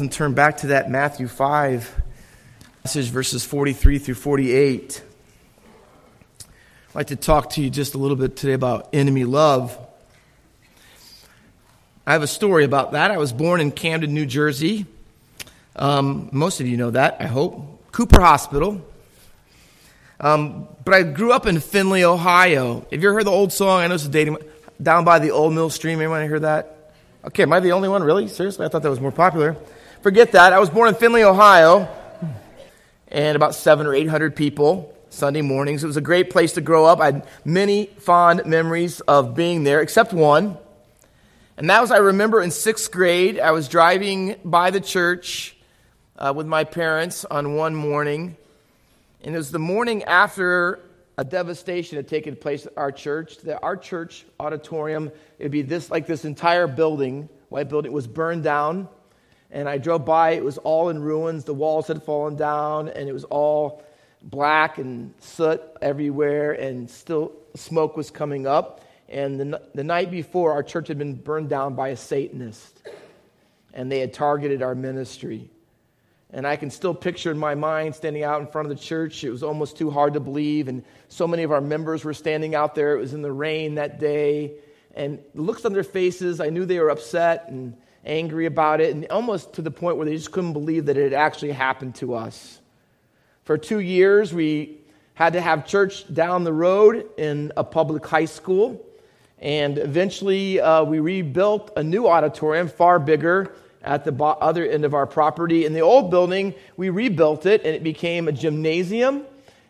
and turn back to that Matthew 5 passage, verses 43 through 48. I'd like to talk to you just a little bit today about enemy love. I have a story about that. I was born in Camden, New Jersey. Um, most of you know that, I hope. Cooper Hospital. Um, but I grew up in Findlay, Ohio. Have you ever heard the old song? I know it's dating. Down by the old mill stream. Anyone hear that? Okay, am I the only one? Really? Seriously? I thought that was more popular. Forget that. I was born in Findlay, Ohio, and about seven or eight hundred people Sunday mornings. It was a great place to grow up. I had many fond memories of being there, except one. And that was, I remember in sixth grade, I was driving by the church uh, with my parents on one morning. And it was the morning after a devastation had taken place at our church. The, our church auditorium, it would be this, like this entire building, white building, was burned down. And I drove by, it was all in ruins. The walls had fallen down, and it was all black and soot everywhere, and still smoke was coming up. And the, the night before, our church had been burned down by a Satanist, and they had targeted our ministry. And I can still picture in my mind standing out in front of the church. It was almost too hard to believe. And so many of our members were standing out there. It was in the rain that day. And the looks on their faces, I knew they were upset and angry about it, and almost to the point where they just couldn't believe that it had actually happened to us. For two years, we had to have church down the road in a public high school. And eventually, uh, we rebuilt a new auditorium, far bigger, at the other end of our property. In the old building, we rebuilt it, and it became a gymnasium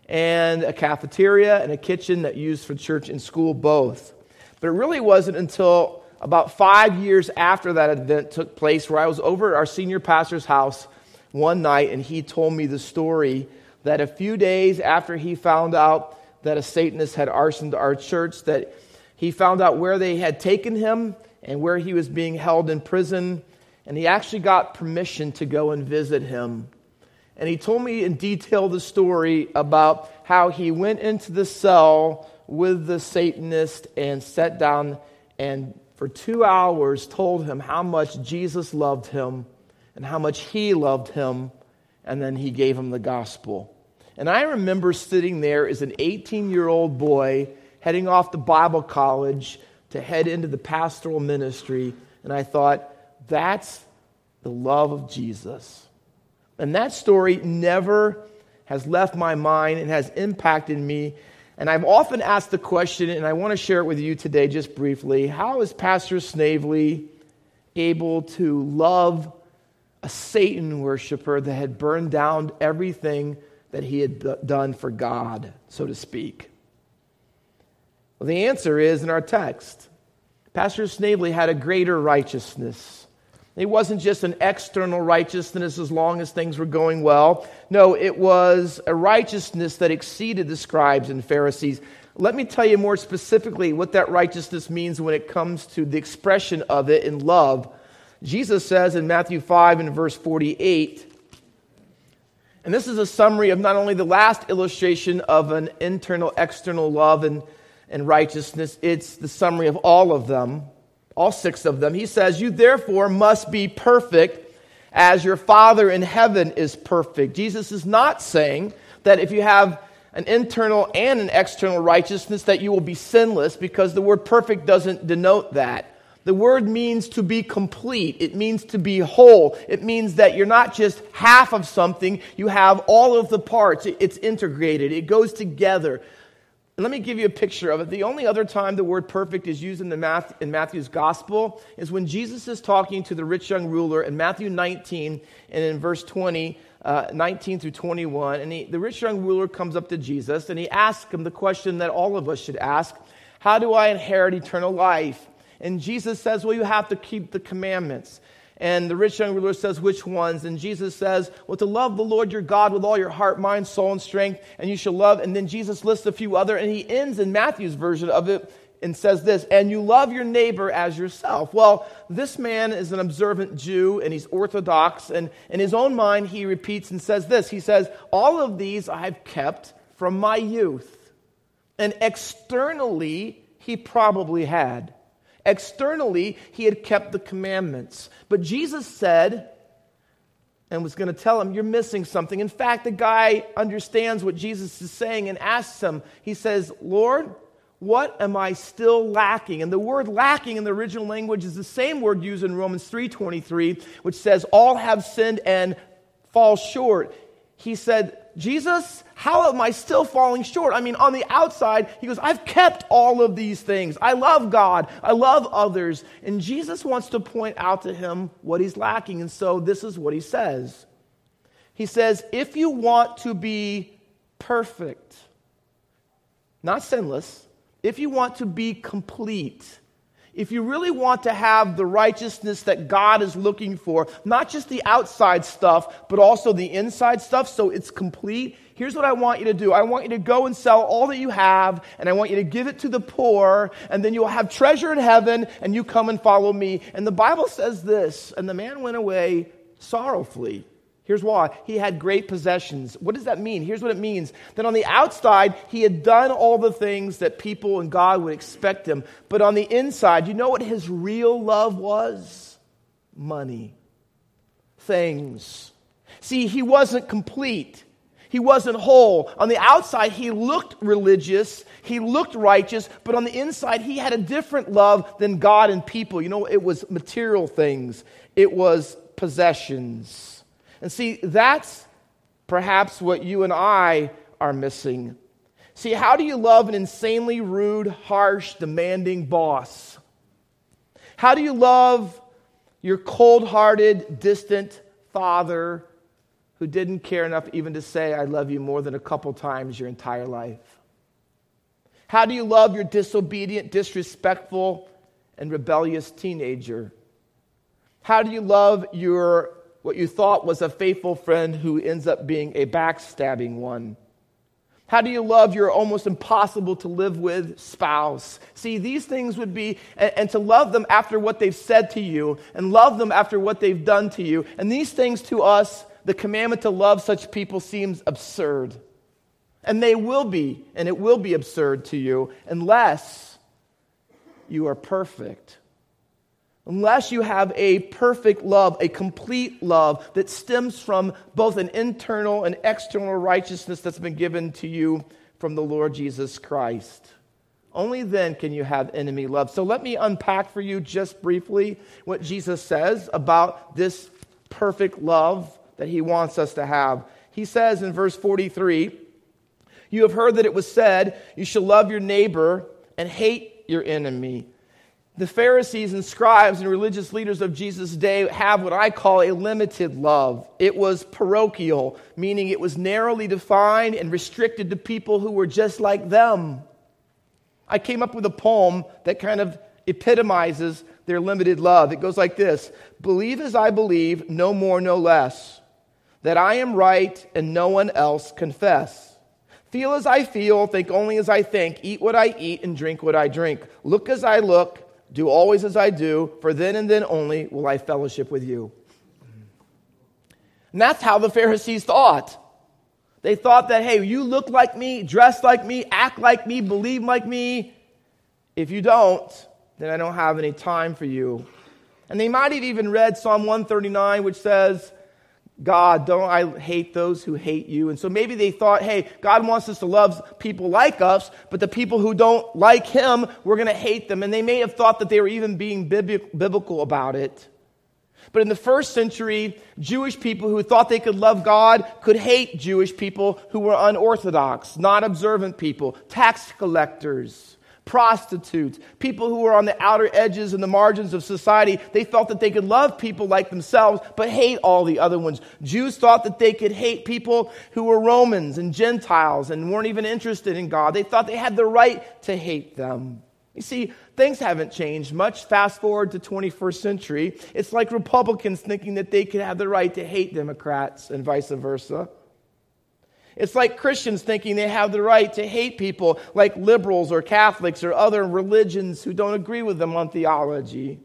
and a cafeteria and a kitchen that used for church and school both. But it really wasn't until about five years after that event took place where I was over at our senior pastor's house one night, and he told me the story that a few days after he found out that a Satanist had arsoned our church, that he found out where they had taken him and where he was being held in prison. And he actually got permission to go and visit him. And he told me in detail the story about how he went into the cell with the Satanist and sat down and for two hours told him how much Jesus loved him and how much he loved him. And then he gave him the gospel. And I remember sitting there as an 18 year old boy heading off to Bible college to head into the pastoral ministry. And I thought, that's the love of Jesus. And that story never has left my mind and has impacted me. And I've often asked the question, and I want to share it with you today just briefly how is Pastor Snavely able to love a Satan worshiper that had burned down everything that he had done for God, so to speak? Well, the answer is in our text. Pastor Snavely had a greater righteousness. It wasn't just an external righteousness as long as things were going well. No, it was a righteousness that exceeded the scribes and Pharisees. Let me tell you more specifically what that righteousness means when it comes to the expression of it in love. Jesus says in Matthew 5 and verse 48, and this is a summary of not only the last illustration of an internal external love and and righteousness. It's the summary of all of them, all six of them. He says, You therefore must be perfect as your Father in heaven is perfect. Jesus is not saying that if you have an internal and an external righteousness that you will be sinless because the word perfect doesn't denote that. The word means to be complete. It means to be whole. It means that you're not just half of something, you have all of the parts. It's integrated, it goes together. Let me give you a picture of it. The only other time the word perfect is used in, the Math, in Matthew's gospel is when Jesus is talking to the rich young ruler in Matthew 19 and in verse 20, uh, 19 through 21. And he, the rich young ruler comes up to Jesus and he asks him the question that all of us should ask How do I inherit eternal life? And Jesus says, Well, you have to keep the commandments. And the rich young ruler says, Which ones? And Jesus says, Well, to love the Lord your God with all your heart, mind, soul, and strength, and you shall love. And then Jesus lists a few other, and he ends in Matthew's version of it and says this, and you love your neighbor as yourself. Well, this man is an observant Jew, and he's Orthodox, and in his own mind, he repeats and says this He says, All of these I've kept from my youth. And externally, he probably had. Externally, he had kept the commandments. But Jesus said, and was going to tell him, You're missing something. In fact, the guy understands what Jesus is saying and asks him, He says, Lord, what am I still lacking? And the word lacking in the original language is the same word used in Romans 3:23, which says all have sinned and fall short. He said, Jesus, how am I still falling short? I mean, on the outside, he goes, I've kept all of these things. I love God. I love others. And Jesus wants to point out to him what he's lacking. And so this is what he says He says, If you want to be perfect, not sinless, if you want to be complete, if you really want to have the righteousness that God is looking for, not just the outside stuff, but also the inside stuff, so it's complete, here's what I want you to do. I want you to go and sell all that you have, and I want you to give it to the poor, and then you'll have treasure in heaven, and you come and follow me. And the Bible says this, and the man went away sorrowfully Here's why. He had great possessions. What does that mean? Here's what it means. That on the outside, he had done all the things that people and God would expect him. But on the inside, you know what his real love was? Money. Things. See, he wasn't complete. He wasn't whole. On the outside, he looked religious, he looked righteous, but on the inside, he had a different love than God and people. You know, it was material things, it was possessions. And see, that's perhaps what you and I are missing. See, how do you love an insanely rude, harsh, demanding boss? How do you love your cold hearted, distant father who didn't care enough even to say, I love you more than a couple times your entire life? How do you love your disobedient, disrespectful, and rebellious teenager? How do you love your what you thought was a faithful friend who ends up being a backstabbing one? How do you love your almost impossible to live with spouse? See, these things would be, and, and, to love them after what they've said to you, and love them after what they've done to you. And these things to us, the commandment to love such people seems absurd. And they will be, and it will be absurd to you unless you are perfect unless you have a perfect love, a complete love that stems from both an internal and external righteousness that's been given to you from the Lord Jesus Christ. Only then can you have enemy love. So let me unpack for you just briefly what Jesus says about this perfect love that he wants us to have. He says in verse 43 You have heard that it was said, You shall love your neighbor and hate your enemy the Pharisees and scribes and religious leaders of Jesus' day have what I call a limited love. It was parochial, meaning it was narrowly defined and restricted to people who were just like them. I came up with a poem that kind of epitomizes their limited love. It goes like this Believe as I believe, no more, no less, that I am right and no one else confess. Feel as I feel, think only as I think, eat what I eat, and drink what I drink. Look as I look, do always as I do, for then and then only will I fellowship with you. And that's how the Pharisees thought. They thought that, hey, you look like me, dress like me, act like me, believe like me. If you don't, then I don't have any time for you. And they might have even read Psalm 139, which says, God, don't I hate those who hate you? And so maybe they thought, hey, God wants us to love people like us, but the people who don't like him, we're going to hate them. And they may have thought that they were even being biblical about it. But in the first century, Jewish people who thought they could love God could hate Jewish people who were unorthodox, not observant people, tax collectors prostitutes, people who were on the outer edges and the margins of society. They felt that they could love people like themselves, but hate all the other ones. Jews thought that they could hate people who were Romans and Gentiles and weren't even interested in God. They thought they had the right to hate them. You see, things haven't changed much. Fast forward to 21st century. It's like Republicans thinking that they could have the right to hate Democrats and vice versa. It's like Christians thinking they have the right to hate people like liberals or Catholics or other religions who don't agree with them on theology.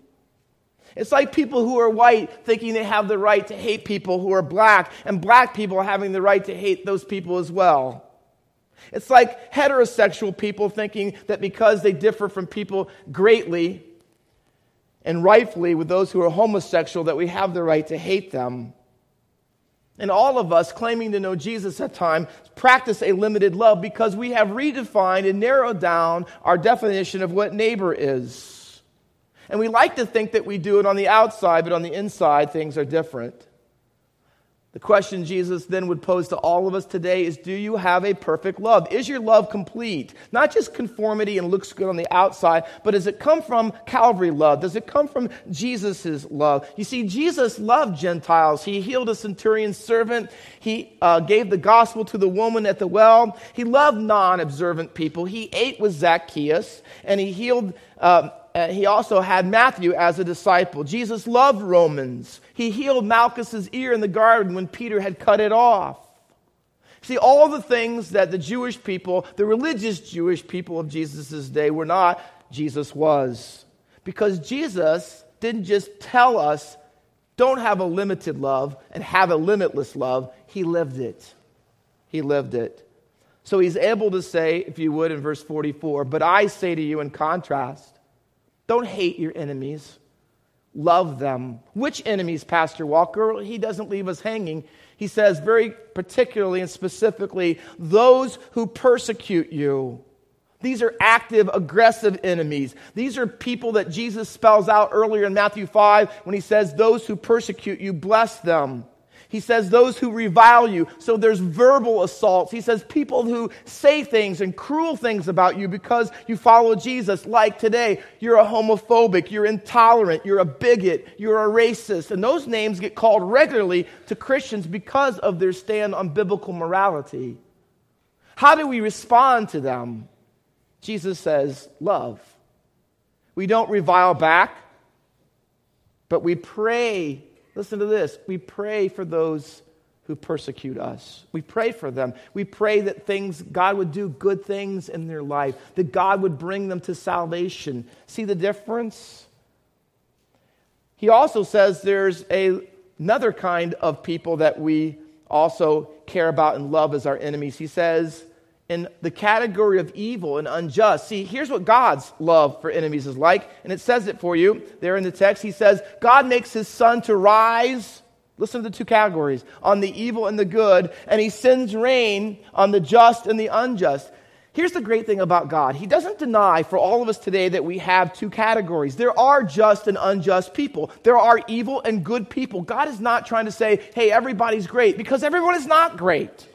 It's like people who are white thinking they have the right to hate people who are black, and black people having the right to hate those people as well. It's like heterosexual people thinking that because they differ from people greatly and rightfully with those who are homosexual, that we have the right to hate them. And all of us claiming to know Jesus at times practice a limited love because we have redefined and narrowed down our definition of what neighbor is. And we like to think that we do it on the outside, but on the inside, things are different. The question Jesus then would pose to all of us today is Do you have a perfect love? Is your love complete? Not just conformity and looks good on the outside, but does it come from Calvary love? Does it come from Jesus' love? You see, Jesus loved Gentiles. He healed a centurion's servant, he uh, gave the gospel to the woman at the well. He loved non observant people. He ate with Zacchaeus, and he healed. Uh, uh, he also had Matthew as a disciple. Jesus loved Romans. He healed Malchus's ear in the garden when Peter had cut it off. See, all the things that the Jewish people, the religious Jewish people of Jesus' day were not, Jesus was. Because Jesus didn't just tell us, don't have a limited love and have a limitless love. He lived it. He lived it. So he's able to say, if you would, in verse 44, but I say to you in contrast, don't hate your enemies. Love them. Which enemies, Pastor Walker? He doesn't leave us hanging. He says very particularly and specifically, those who persecute you. These are active, aggressive enemies. These are people that Jesus spells out earlier in Matthew 5 when he says, Those who persecute you, bless them. He says those who revile you. So there's verbal assaults. He says people who say things and cruel things about you because you follow Jesus. Like today, you're a homophobic, you're intolerant, you're a bigot, you're a racist. And those names get called regularly to Christians because of their stand on biblical morality. How do we respond to them? Jesus says, love. We don't revile back, but we pray Listen to this. We pray for those who persecute us. We pray for them. We pray that things, God would do good things in their life, that God would bring them to salvation. See the difference? He also says there's a, another kind of people that we also care about and love as our enemies. He says, in the category of evil and unjust. See, here's what God's love for enemies is like, and it says it for you there in the text. He says, God makes his sun to rise. Listen to the two categories on the evil and the good, and he sends rain on the just and the unjust. Here's the great thing about God. He doesn't deny for all of us today that we have two categories. There are just and unjust people. There are evil and good people. God is not trying to say, hey, everybody's great, because everyone is not great.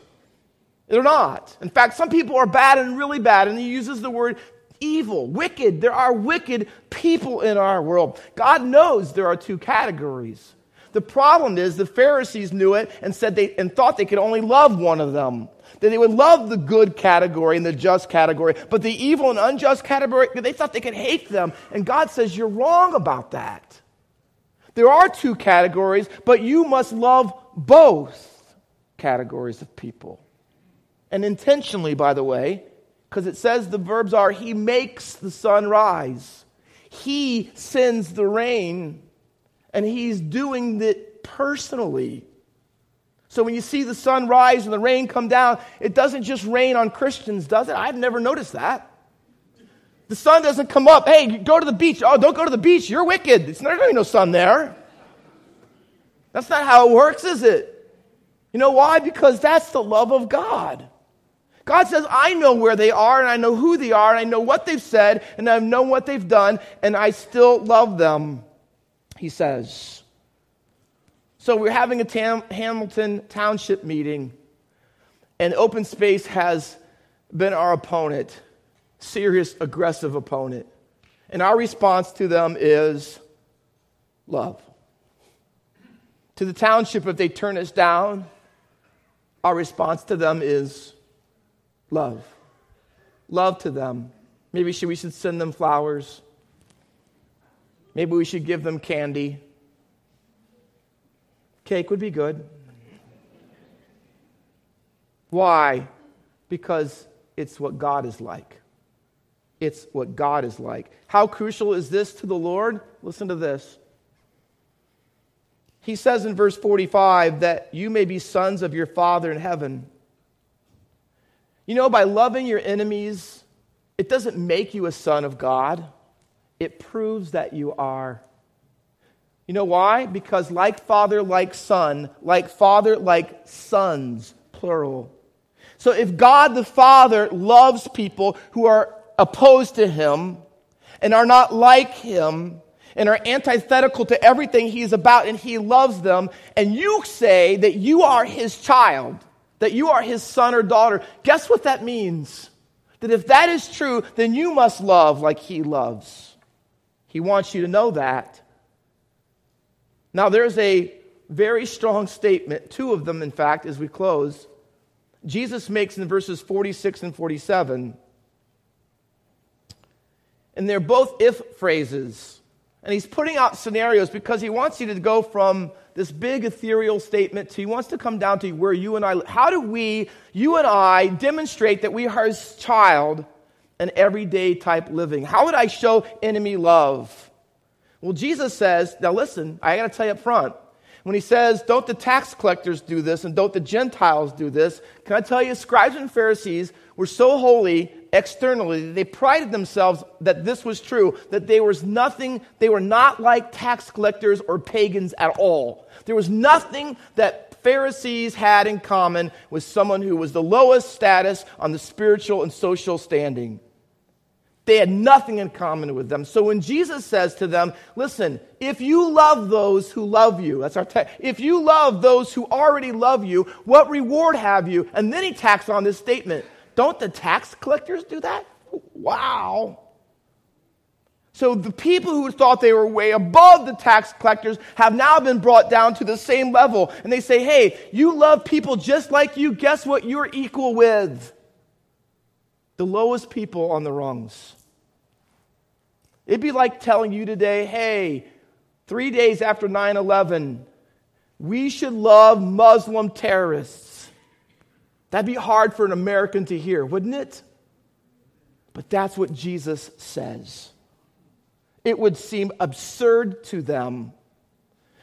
They're not. In fact, some people are bad and really bad, and he uses the word evil, wicked. There are wicked people in our world. God knows there are two categories. The problem is the Pharisees knew it and said they and thought they could only love one of them. That they would love the good category and the just category, but the evil and unjust category, they thought they could hate them. And God says, You're wrong about that. There are two categories, but you must love both categories of people and intentionally, by the way, because it says the verbs are He makes the sun rise, He sends the rain, and He's doing it personally. So when you see the sun rise and the rain come down, it doesn't just rain on Christians, does it? I've never noticed that. The sun doesn't come up. Hey, go to the beach. Oh, don't go to the beach. You're wicked. It's not going to be no sun there. That's not how it works, is it? You know why? Because that's the love of God. God says, I know where they are, and I know who they are, and I know what they've said, and I know what they've done, and I still love them, he says. So we're having a Tam- Hamilton Township meeting, and Open Space has been our opponent, serious, aggressive opponent. And our response to them is love. To the township, if they turn us down, our response to them is love. Love to them. Maybe we should send them flowers. Maybe we should give them candy. Cake would be good. Why? Because it's what God is like. It's what God is like. How crucial is this to the Lord? Listen to this. He says in verse 45 that you may be sons of your Father in heaven. You know, by loving your enemies, it doesn't make you a son of God, it proves that you are. You know why? Because like father, like son, like father, like sons, plural. So if God the Father loves people who are opposed to him and are not like him and are antithetical to everything he's about and he loves them, and you say that you are his child, that you are his son or daughter, guess what that means? That if that is true, then you must love like he loves. He wants you to know that. Now, there's a very strong statement, two of them, in fact, as we close, Jesus makes in verses 46 and 47. And they're both if phrases. And he's putting out scenarios because he wants you to go from this big ethereal statement to he wants to come down to where you and I how do we, you and I, demonstrate that we are his child in everyday type living? How would I show enemy love? Well, Jesus says, now listen, I got to tell you up front. When he says, don't the tax collectors do this and don't the Gentiles do this, can I tell you, scribes and Pharisees were so holy externally, they prided themselves that this was true, that there was nothing, they were not like tax collectors or pagans at all. There was nothing that Pharisees had in common with someone who was the lowest status on the spiritual and social standing. They had nothing in common with them. So when Jesus says to them, listen, if you love those who love you, that's our text. If you love those who already love you, what reward have you? And then he tacks on this statement. Don't the tax collectors do that? Wow. So the people who thought they were way above the tax collectors have now been brought down to the same level. And they say, hey, you love people just like you. Guess what you're equal with? The lowest people on the rungs. It'd be like telling you today, hey, three days after 9 11, we should love Muslim terrorists. That'd be hard for an American to hear, wouldn't it? But that's what Jesus says. It would seem absurd to them.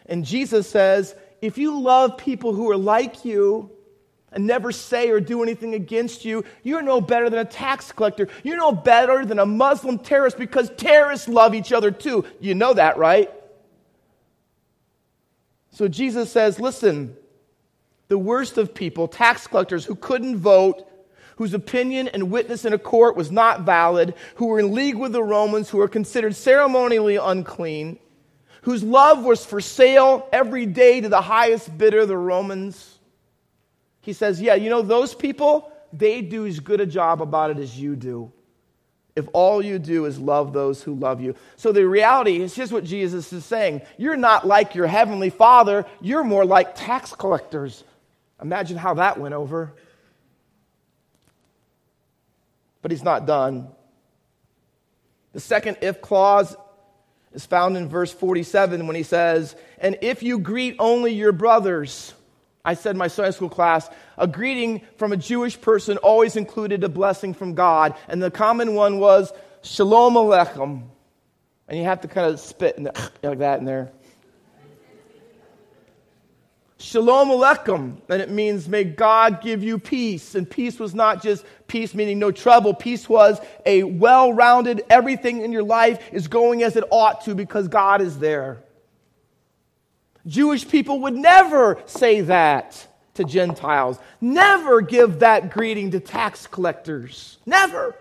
And Jesus says, if you love people who are like you, and never say or do anything against you, you're no better than a tax collector. You're no better than a Muslim terrorist because terrorists love each other too. You know that, right? So Jesus says, listen, the worst of people, tax collectors who couldn't vote, whose opinion and witness in a court was not valid, who were in league with the Romans, who were considered ceremonially unclean, whose love was for sale every day to the highest bidder, the Romans he says, Yeah, you know, those people, they do as good a job about it as you do. If all you do is love those who love you. So the reality is here's what Jesus is saying You're not like your heavenly Father, you're more like tax collectors. Imagine how that went over. But he's not done. The second if clause is found in verse 47 when he says, And if you greet only your brothers, I said in my Sunday school class, a greeting from a Jewish person always included a blessing from God. And the common one was, Shalom Aleichem. And you have to kind of spit the, like that in there. Shalom Aleichem. And it means, may God give you peace. And peace was not just peace meaning no trouble. Peace was a well rounded, everything in your life is going as it ought to because God is there. Jewish people would never say that to Gentiles, never give that greeting to tax collectors. Never.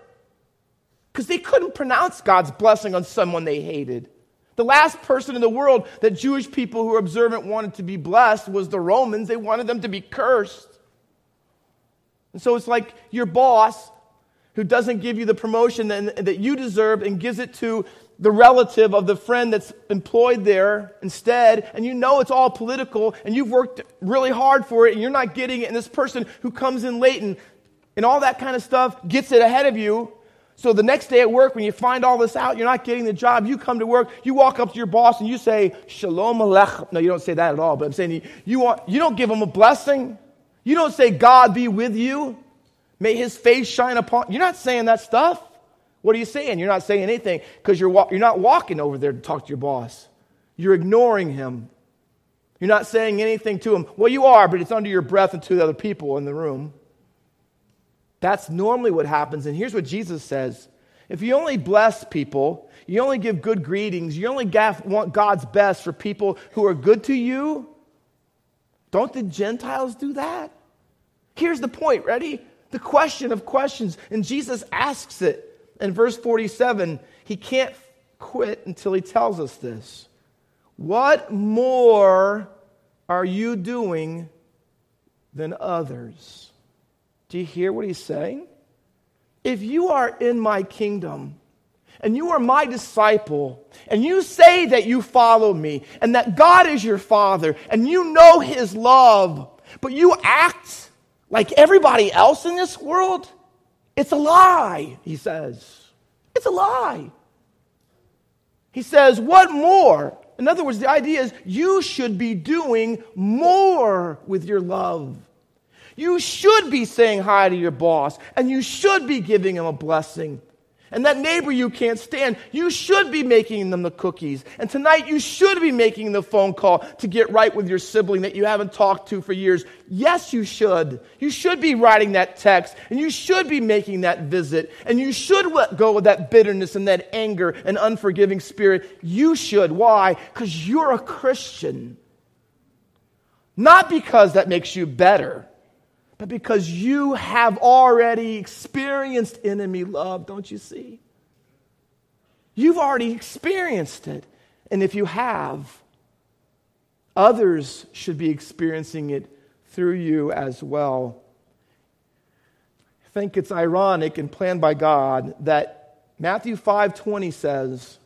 Because they couldn't pronounce God's blessing on someone they hated. The last person in the world that Jewish people who were observant wanted to be blessed was the Romans. They wanted them to be cursed. And so it's like your boss who doesn't give you the promotion that, that you deserve and gives it to the relative of the friend that's employed there instead, and you know it's all political, and you've worked really hard for it, and you're not getting it, and this person who comes in late and, and all that kind of stuff gets it ahead of you. So the next day at work, when you find all this out, you're not getting the job, you come to work, you walk up to your boss and you say, Shalom Aleichem. No, you don't say that at all, but I'm saying you, you, want, you don't give him a blessing. You don't say, God be with you. May his face shine upon. You're not saying that stuff. What are you saying? You're not saying anything because you're, you're not walking over there to talk to your boss. You're ignoring him. You're not saying anything to him. Well, you are, but it's under your breath and to the other people in the room. That's normally what happens. And here's what Jesus says If you only bless people, you only give good greetings, you only want God's best for people who are good to you, don't the Gentiles do that? Here's the point, ready? The question of questions. And Jesus asks it in verse 47. He can't quit until he tells us this. What more are you doing than others? Do you hear what he's saying? If you are in my kingdom, and you are my disciple, and you say that you follow me, and that God is your Father, and you know His love, but you act like everybody else in this world, it's a lie, he says. It's a lie. He says, What more? In other words, the idea is you should be doing more with your love. You should be saying hi to your boss, and you should be giving him a blessing. And that neighbor you can't stand, you should be making them the cookies. And tonight you should be making the phone call to get right with your sibling that you haven't talked to for years. Yes, you should. You should be writing that text and you should be making that visit and you should let go of that bitterness and that anger and unforgiving spirit. You should. Why? Because you're a Christian. Not because that makes you better but because you have already experienced enemy love, don't you see? You've already experienced it. And if you have, others should be experiencing it through you as well. I think it's ironic and planned by God that Matthew 5:20 says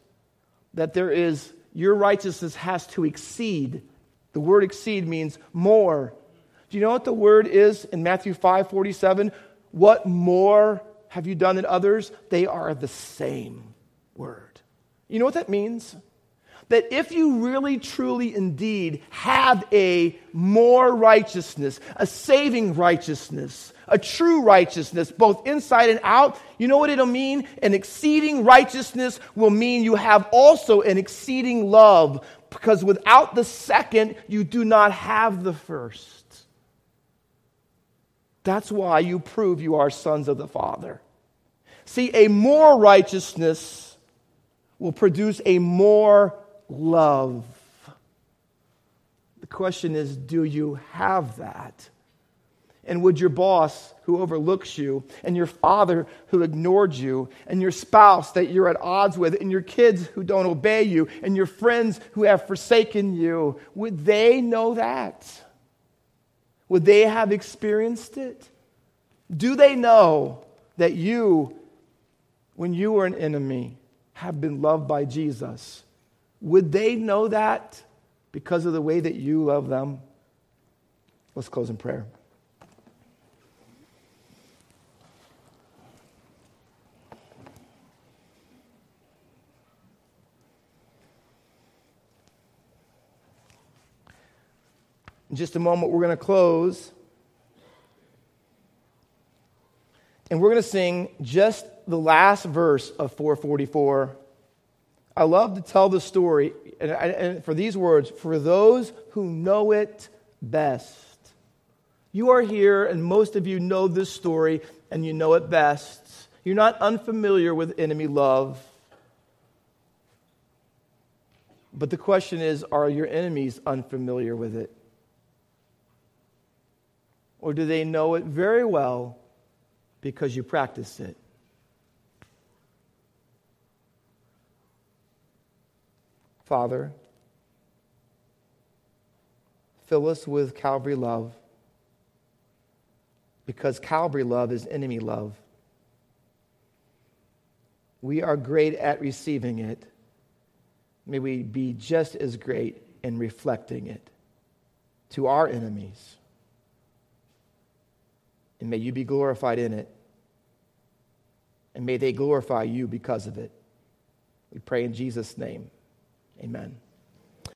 that there is your righteousness has to exceed. The word exceed means more do you know what the word is in Matthew 5 47? What more have you done than others? They are the same word. You know what that means? That if you really, truly, indeed have a more righteousness, a saving righteousness, a true righteousness, both inside and out, you know what it'll mean? An exceeding righteousness will mean you have also an exceeding love, because without the second, you do not have the first. That's why you prove you are sons of the Father. See, a more righteousness will produce a more love. The question is do you have that? And would your boss who overlooks you, and your father who ignored you, and your spouse that you're at odds with, and your kids who don't obey you, and your friends who have forsaken you, would they know that? Would they have experienced it? Do they know that you, when you were an enemy, have been loved by Jesus? Would they know that because of the way that you love them? Let's close in prayer. In just a moment, we're going to close. And we're going to sing just the last verse of 444. I love to tell the story, and, and for these words, for those who know it best. You are here, and most of you know this story, and you know it best. You're not unfamiliar with enemy love. But the question is are your enemies unfamiliar with it? Or do they know it very well because you practice it? Father, fill us with Calvary love because Calvary love is enemy love. We are great at receiving it. May we be just as great in reflecting it to our enemies and may you be glorified in it. And may they glorify you because of it. We pray in Jesus' name. Amen.